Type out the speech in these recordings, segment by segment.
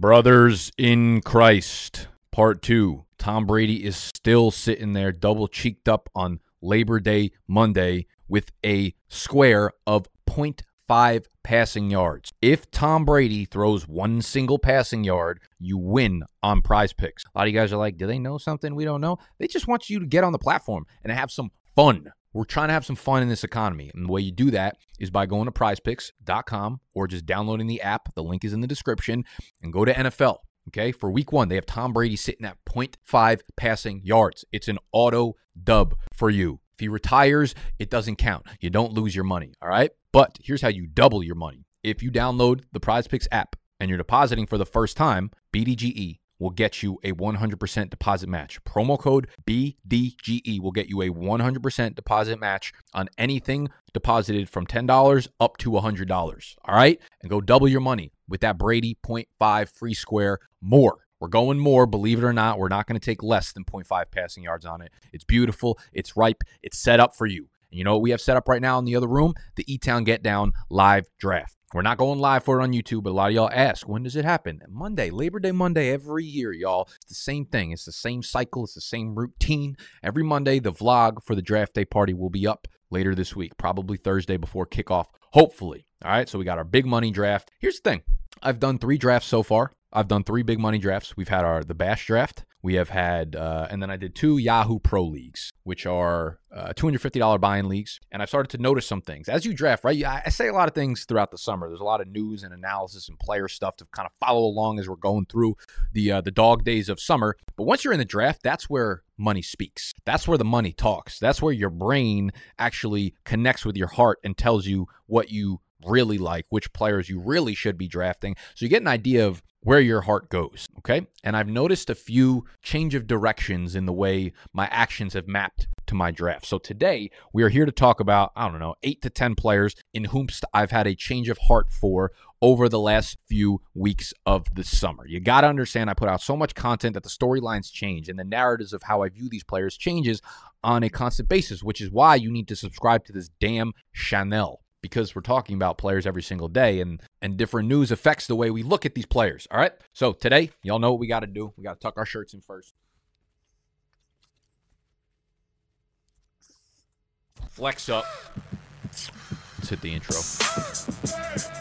Brothers in Christ, part two. Tom Brady is still sitting there, double cheeked up on Labor Day Monday with a square of 0.5 passing yards. If Tom Brady throws one single passing yard, you win on prize picks. A lot of you guys are like, do they know something we don't know? They just want you to get on the platform and have some fun. We're trying to have some fun in this economy. And the way you do that is by going to prizepicks.com or just downloading the app. The link is in the description and go to NFL. Okay. For week one, they have Tom Brady sitting at 0.5 passing yards. It's an auto dub for you. If he retires, it doesn't count. You don't lose your money. All right. But here's how you double your money. If you download the Prize Picks app and you're depositing for the first time, BDGE will get you a 100% deposit match. Promo code BDGE will get you a 100% deposit match on anything deposited from $10 up to $100. All right? And go double your money with that Brady 0.5 free square more. We're going more, believe it or not. We're not going to take less than 0.5 passing yards on it. It's beautiful, it's ripe, it's set up for you. And you know what we have set up right now in the other room? The E Town Get Down live draft. We're not going live for it on YouTube, but a lot of y'all ask, when does it happen? Monday, Labor Day Monday, every year, y'all. It's the same thing. It's the same cycle. It's the same routine. Every Monday, the vlog for the draft day party will be up later this week, probably Thursday before kickoff, hopefully. All right, so we got our big money draft. Here's the thing I've done three drafts so far. I've done three big money drafts. We've had our the Bash draft. We have had, uh, and then I did two Yahoo Pro leagues, which are uh, $250 buy-in leagues. And I've started to notice some things as you draft. Right, I say a lot of things throughout the summer. There's a lot of news and analysis and player stuff to kind of follow along as we're going through the uh, the dog days of summer. But once you're in the draft, that's where money speaks. That's where the money talks. That's where your brain actually connects with your heart and tells you what you really like, which players you really should be drafting. So you get an idea of where your heart goes. Okay. And I've noticed a few change of directions in the way my actions have mapped to my draft. So today we are here to talk about, I don't know, eight to 10 players in whom I've had a change of heart for over the last few weeks of the summer. You got to understand, I put out so much content that the storylines change and the narratives of how I view these players changes on a constant basis, which is why you need to subscribe to this damn channel because we're talking about players every single day and and different news affects the way we look at these players. All right. So today, y'all know what we got to do. We got to tuck our shirts in first. Flex up. Let's hit the intro.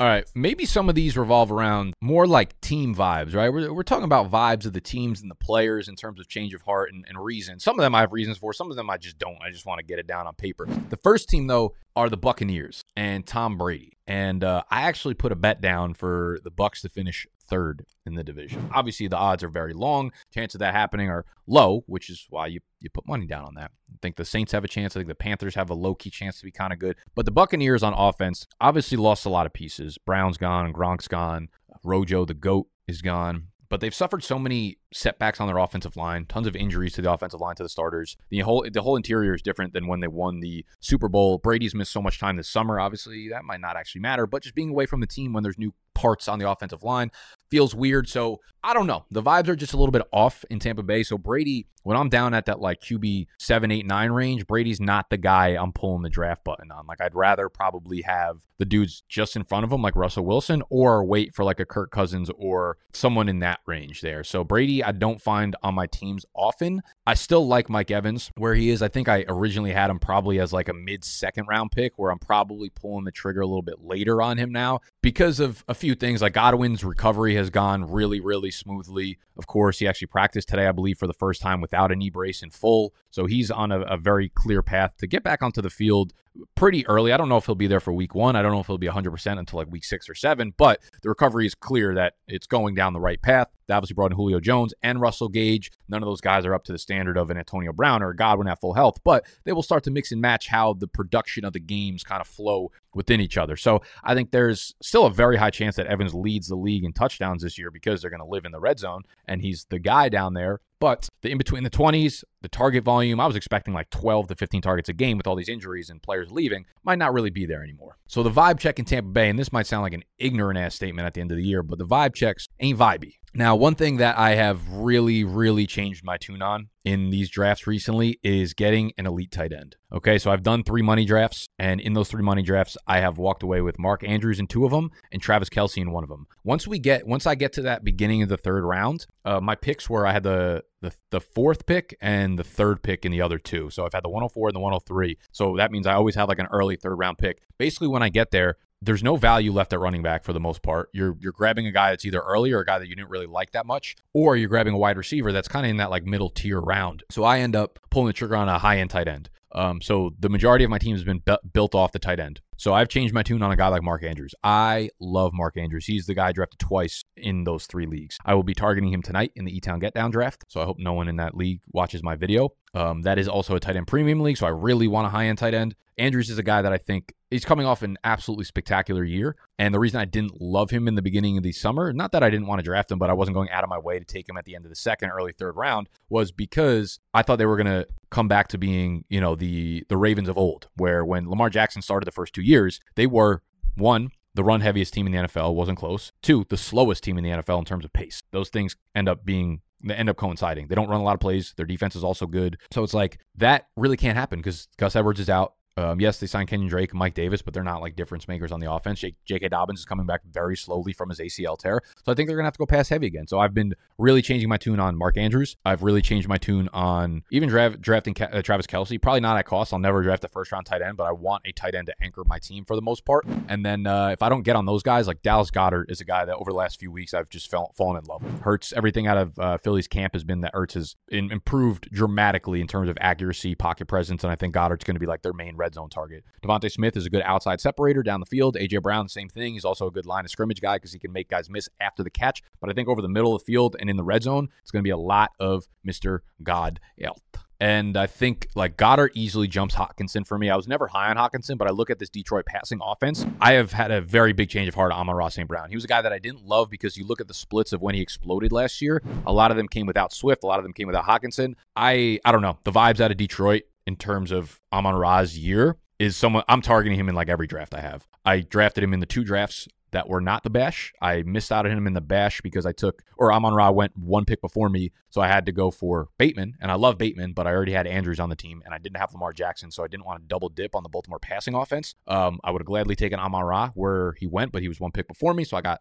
All right, maybe some of these revolve around more like team vibes, right? We're, we're talking about vibes of the teams and the players in terms of change of heart and, and reason. Some of them I have reasons for, some of them I just don't. I just want to get it down on paper. The first team, though, are the Buccaneers and Tom Brady. And uh, I actually put a bet down for the Bucks to finish third in the division. Obviously, the odds are very long. Chance of that happening are low, which is why you, you put money down on that. I think the Saints have a chance. I think the Panthers have a low key chance to be kind of good. But the Buccaneers on offense obviously lost a lot of pieces. Brown's gone, Gronk's gone, Rojo, the GOAT, is gone. But they've suffered so many setbacks on their offensive line, tons of injuries to the offensive line to the starters. The whole the whole interior is different than when they won the Super Bowl. Brady's missed so much time this summer. Obviously, that might not actually matter, but just being away from the team when there's new parts on the offensive line feels weird. So I don't know. The vibes are just a little bit off in Tampa Bay. So Brady, when I'm down at that like QB seven, eight, nine range, Brady's not the guy I'm pulling the draft button on. Like I'd rather probably have the dudes just in front of him, like Russell Wilson, or wait for like a Kirk Cousins or someone in that range there. So Brady, I don't find on my teams often. I still like Mike Evans where he is. I think I originally had him probably as like a mid second round pick, where I'm probably pulling the trigger a little bit later on him now because of a few things. Like Godwin's recovery has gone really, really smoothly. Of course, he actually practiced today, I believe, for the first time without a knee brace in full. So he's on a, a, very clear path to get back onto the field pretty early. I don't know if he'll be there for week one. I don't know if he'll be 100% until like week six or seven, but the recovery is clear that it's going down the right path. They obviously brought in Julio Jones and Russell Gage. None of those guys are up to the standard of an Antonio Brown or Godwin at full health, but they will start to mix and match how the production of the games kind of flow within each other. So I think there's still a very high chance that Evans leads the league in touchdowns this year because they're going to live in the red zone and he's the guy down there. But the in between the 20s, the target volume, I was expecting like 12 to 15 targets a game with all these injuries and players leaving, might not really be there anymore. So the vibe check in Tampa Bay, and this might sound like an ignorant ass statement at the end of the year, but the vibe checks ain't vibey. Now, one thing that I have really, really changed my tune on in these drafts recently is getting an elite tight end. Okay, so I've done three money drafts, and in those three money drafts, I have walked away with Mark Andrews in two of them and Travis Kelce in one of them. Once we get, once I get to that beginning of the third round, uh, my picks were I had the, the the fourth pick and the third pick in the other two. So I've had the 104 and the 103. So that means I always have like an early third round pick. Basically, when I get there, there's no value left at running back for the most part. You're you're grabbing a guy that's either early or a guy that you didn't really like that much, or you're grabbing a wide receiver that's kind of in that like middle tier round. So I end up pulling the trigger on a high end tight end. Um, so the majority of my team has been bu- built off the tight end. So I've changed my tune on a guy like Mark Andrews. I love Mark Andrews. He's the guy drafted twice in those three leagues. I will be targeting him tonight in the E Town Get Down draft. So I hope no one in that league watches my video. Um, that is also a tight end premium league. So I really want a high end tight end. Andrews is a guy that I think he's coming off an absolutely spectacular year. And the reason I didn't love him in the beginning of the summer, not that I didn't want to draft him, but I wasn't going out of my way to take him at the end of the second, early third round, was because I thought they were going to come back to being, you know, the the Ravens of old, where when Lamar Jackson started the first two years, they were one, the run heaviest team in the NFL wasn't close. Two, the slowest team in the NFL in terms of pace. Those things end up being they end up coinciding. They don't run a lot of plays. Their defense is also good. So it's like that really can't happen because Gus Edwards is out. Um, yes, they signed Kenyan Drake and Mike Davis, but they're not like difference makers on the offense. J.K. Dobbins is coming back very slowly from his ACL tear. So I think they're going to have to go pass heavy again. So I've been really changing my tune on Mark Andrews. I've really changed my tune on even dra- drafting uh, Travis Kelce. Probably not at cost. I'll never draft a first round tight end, but I want a tight end to anchor my team for the most part. And then uh, if I don't get on those guys, like Dallas Goedert is a guy that over the last few weeks I've just fell, fallen in love with. Hurts, everything out of uh, Philly's camp has been that Hurts has in, improved dramatically in terms of accuracy, pocket presence, and I think Goedert's going to be like their main red zone target. DeVonta Smith is a good outside separator down the field. AJ Brown, same thing. He's also a good line of scrimmage guy because he can make guys miss after the catch. But I think over the middle of the field and in the red zone, it's going to be a lot of Mr. God Elth. And I think like Goedert easily jumps Hockenson for me. I was never high on Hockenson, but I look at this Detroit passing offense. I have had a very big change of heart on Amon-Ra St. Brown. He was a guy that I didn't love because you look at the splits of when he exploded last year. A lot of them came without Swift. A lot of them came without Hockenson. I I don't know. The vibes out of Detroit in terms of Amon Ra's year is someone I'm targeting him in like every draft I have. I drafted him in the two drafts that were not the bash. I missed out on him in the bash because I took or Amon Ra went one pick before me, so I had to go for Bateman, and I love Bateman, but I already had Andrews on the team, and I didn't have Lamar Jackson, so I didn't want to double dip on the Baltimore passing offense. Um, I would have gladly taken Amon Ra where he went, but he was one pick before me, so I got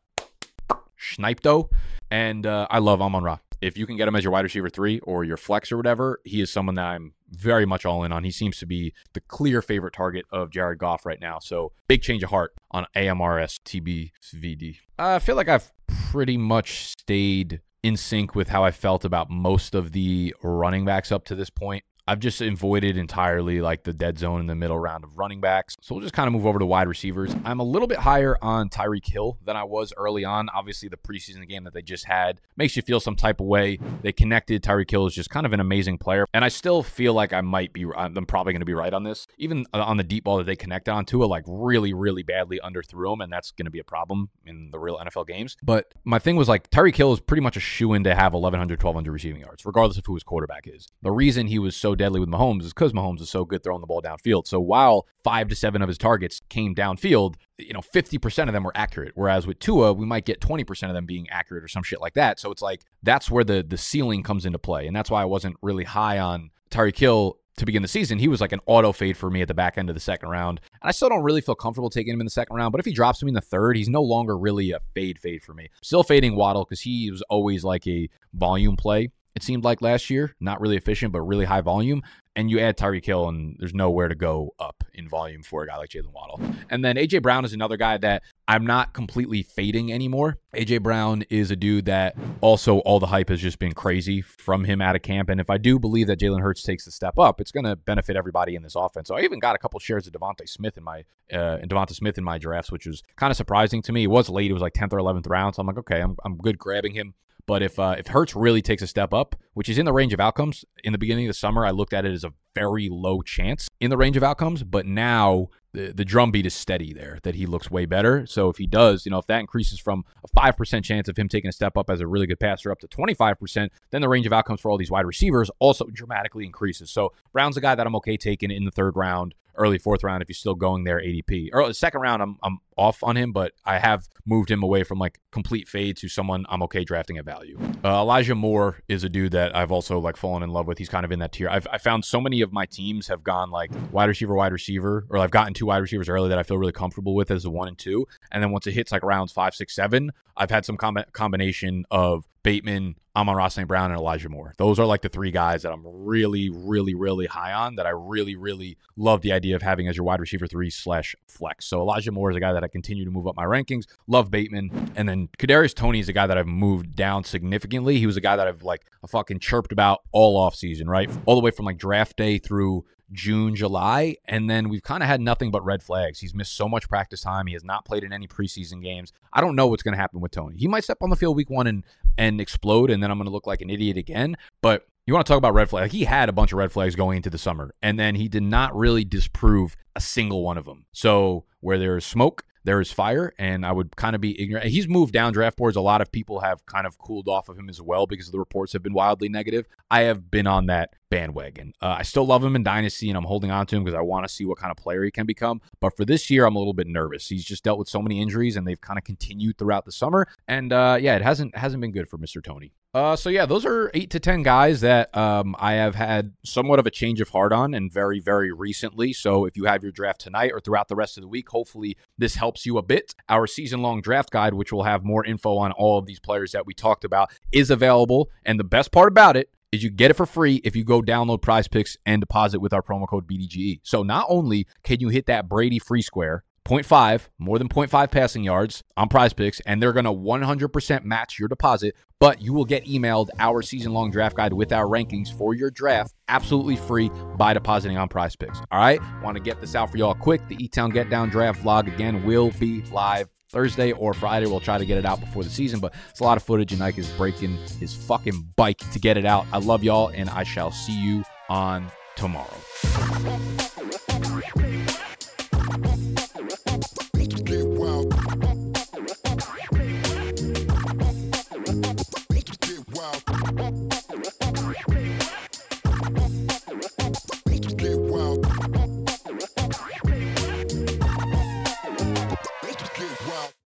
though, and uh, I love Amon Ra if you can get him as your wide receiver three or your flex or whatever, he is someone that I'm very much all in on. He seems to be the clear favorite target of Jared Goff right now. So big change of heart on AMRS TBVD. I feel like I've pretty much stayed in sync with how I felt about most of the running backs up to this point. I've just avoided entirely like the dead zone in the middle round of running backs. So we'll just kind of move over to wide receivers. I'm a little bit higher on Tyreek Hill than I was early on. Obviously, the preseason game that they just had makes you feel some type of way. They connected. Tyreek Hill is just kind of an amazing player. And I still feel like I might be, I'm probably going to be right on this. Even uh, on the deep ball that they connected on Tua, like really, really badly underthrew him. And that's going to be a problem in the real NFL games. But my thing was like Tyreek Hill is pretty much a shoe in to have 1,100, 1,200 receiving yards, regardless of who his quarterback is. The reason he was so deadly with Mahomes is because Mahomes is so good throwing the ball downfield. So while five to seven of his targets came downfield, you know, 50% of them were accurate. Whereas with Tua, we might get 20% of them being accurate or some shit like that. So it's like that's where the the ceiling comes into play. And that's why I wasn't really high on Tyreek Hill to begin the season, he was like an auto fade for me at the back end of the second round. And I still don't really feel comfortable taking him in the second round. But if he drops me in the third, he's no longer really a fade fade for me. Still fading Waddle because he was always like a volume play it seemed like last year. Not really efficient, but really high volume. And you add Tyreek Hill, and there's nowhere to go up in volume for a guy like Jaylen Waddle. And then AJ Brown is another guy that I'm not completely fading anymore. AJ Brown is a dude that also all the hype has just been crazy from him out of camp. And if I do believe that Jalen Hurts takes the step up, it's going to benefit everybody in this offense. So I even got a couple shares of Devonte Smith in my uh, DeVonta Smith in my drafts, which was kind of surprising to me. It was late; it was like 10th or 11th round. So I'm like, okay, I'm I'm good grabbing him. But if uh, if Hurts really takes a step up, which is in the range of outcomes, in the beginning of the summer, I looked at it as a very low chance in the range of outcomes. But now the, the drumbeat is steady there that he looks way better. So if he does, you know, if that increases from a 5% chance of him taking a step up as a really good passer up to 25%, then the range of outcomes for all these wide receivers also dramatically increases. So Brown's a guy that I'm okay taking in the third round early fourth round if he's still going there ADP. Early second round, I'm I'm off on him, but I have moved him away from like complete fade to someone I'm okay drafting at value. Uh, Elijah Moore is a dude that I've also like fallen in love with. He's kind of in that tier. I've I found so many of my teams have gone like wide receiver, wide receiver, or I've gotten two wide receivers early that I feel really comfortable with as a one and two. And then once it hits like rounds five, six, seven, I've had some com- combination of Bateman, Amon-Ra St. Brown, and Elijah Moore. Those are like the three guys that I'm really, really, really high on that I really, really love the idea of having as your wide receiver three slash flex. So Elijah Moore is a guy that I continue to move up my rankings. Love Bateman. And then Kadarius Toney is a guy that I've moved down significantly. He was a guy that I've like a fucking chirped about all off season, right? All the way from like draft day through June, July, and then we've kind of had nothing but red flags. He's missed so much practice time. He has not played in any preseason games. I don't know what's going to happen with Toney. He might step on the field week one and and explode, and then I'm going to look like an idiot again. But you want to talk about red flags? Like he had a bunch of red flags going into the summer, and then he did not really disprove a single one of them. So where there is smoke, there is fire, and I would kind of be ignorant. He's moved down draft boards. A lot of people have kind of cooled off of him as well because the reports have been wildly negative. I have been on that bandwagon. Uh, I still love him in Dynasty, and I'm holding on to him because I want to see what kind of player he can become. But for this year, I'm a little bit nervous. He's just dealt with so many injuries, and they've kind of continued throughout the summer. And uh, yeah, it hasn't hasn't been good for Mr. Toney. Uh, so yeah, those are eight to ten guys that um, I have had somewhat of a change of heart on, and very, very recently. So if you have your draft tonight or throughout the rest of the week, hopefully this helps you a bit. Our season-long draft guide, which will have more info on all of these players that we talked about, is available. And the best part about it is you get it for free if you go download Prize Picks and deposit with our promo code BDGE. So not only can you hit that Brady free square 0.5, more than 0.5 passing yards on prize picks, and they're going to 100% match your deposit. But you will get emailed our season long draft guide with our rankings for your draft absolutely free by depositing on prize picks. All right. Want to get this out for y'all quick. The E Town Get Down draft vlog again will be live Thursday or Friday. We'll try to get it out before the season, but it's a lot of footage, and Ike is breaking his fucking bike to get it out. I love y'all, and I shall see you on tomorrow.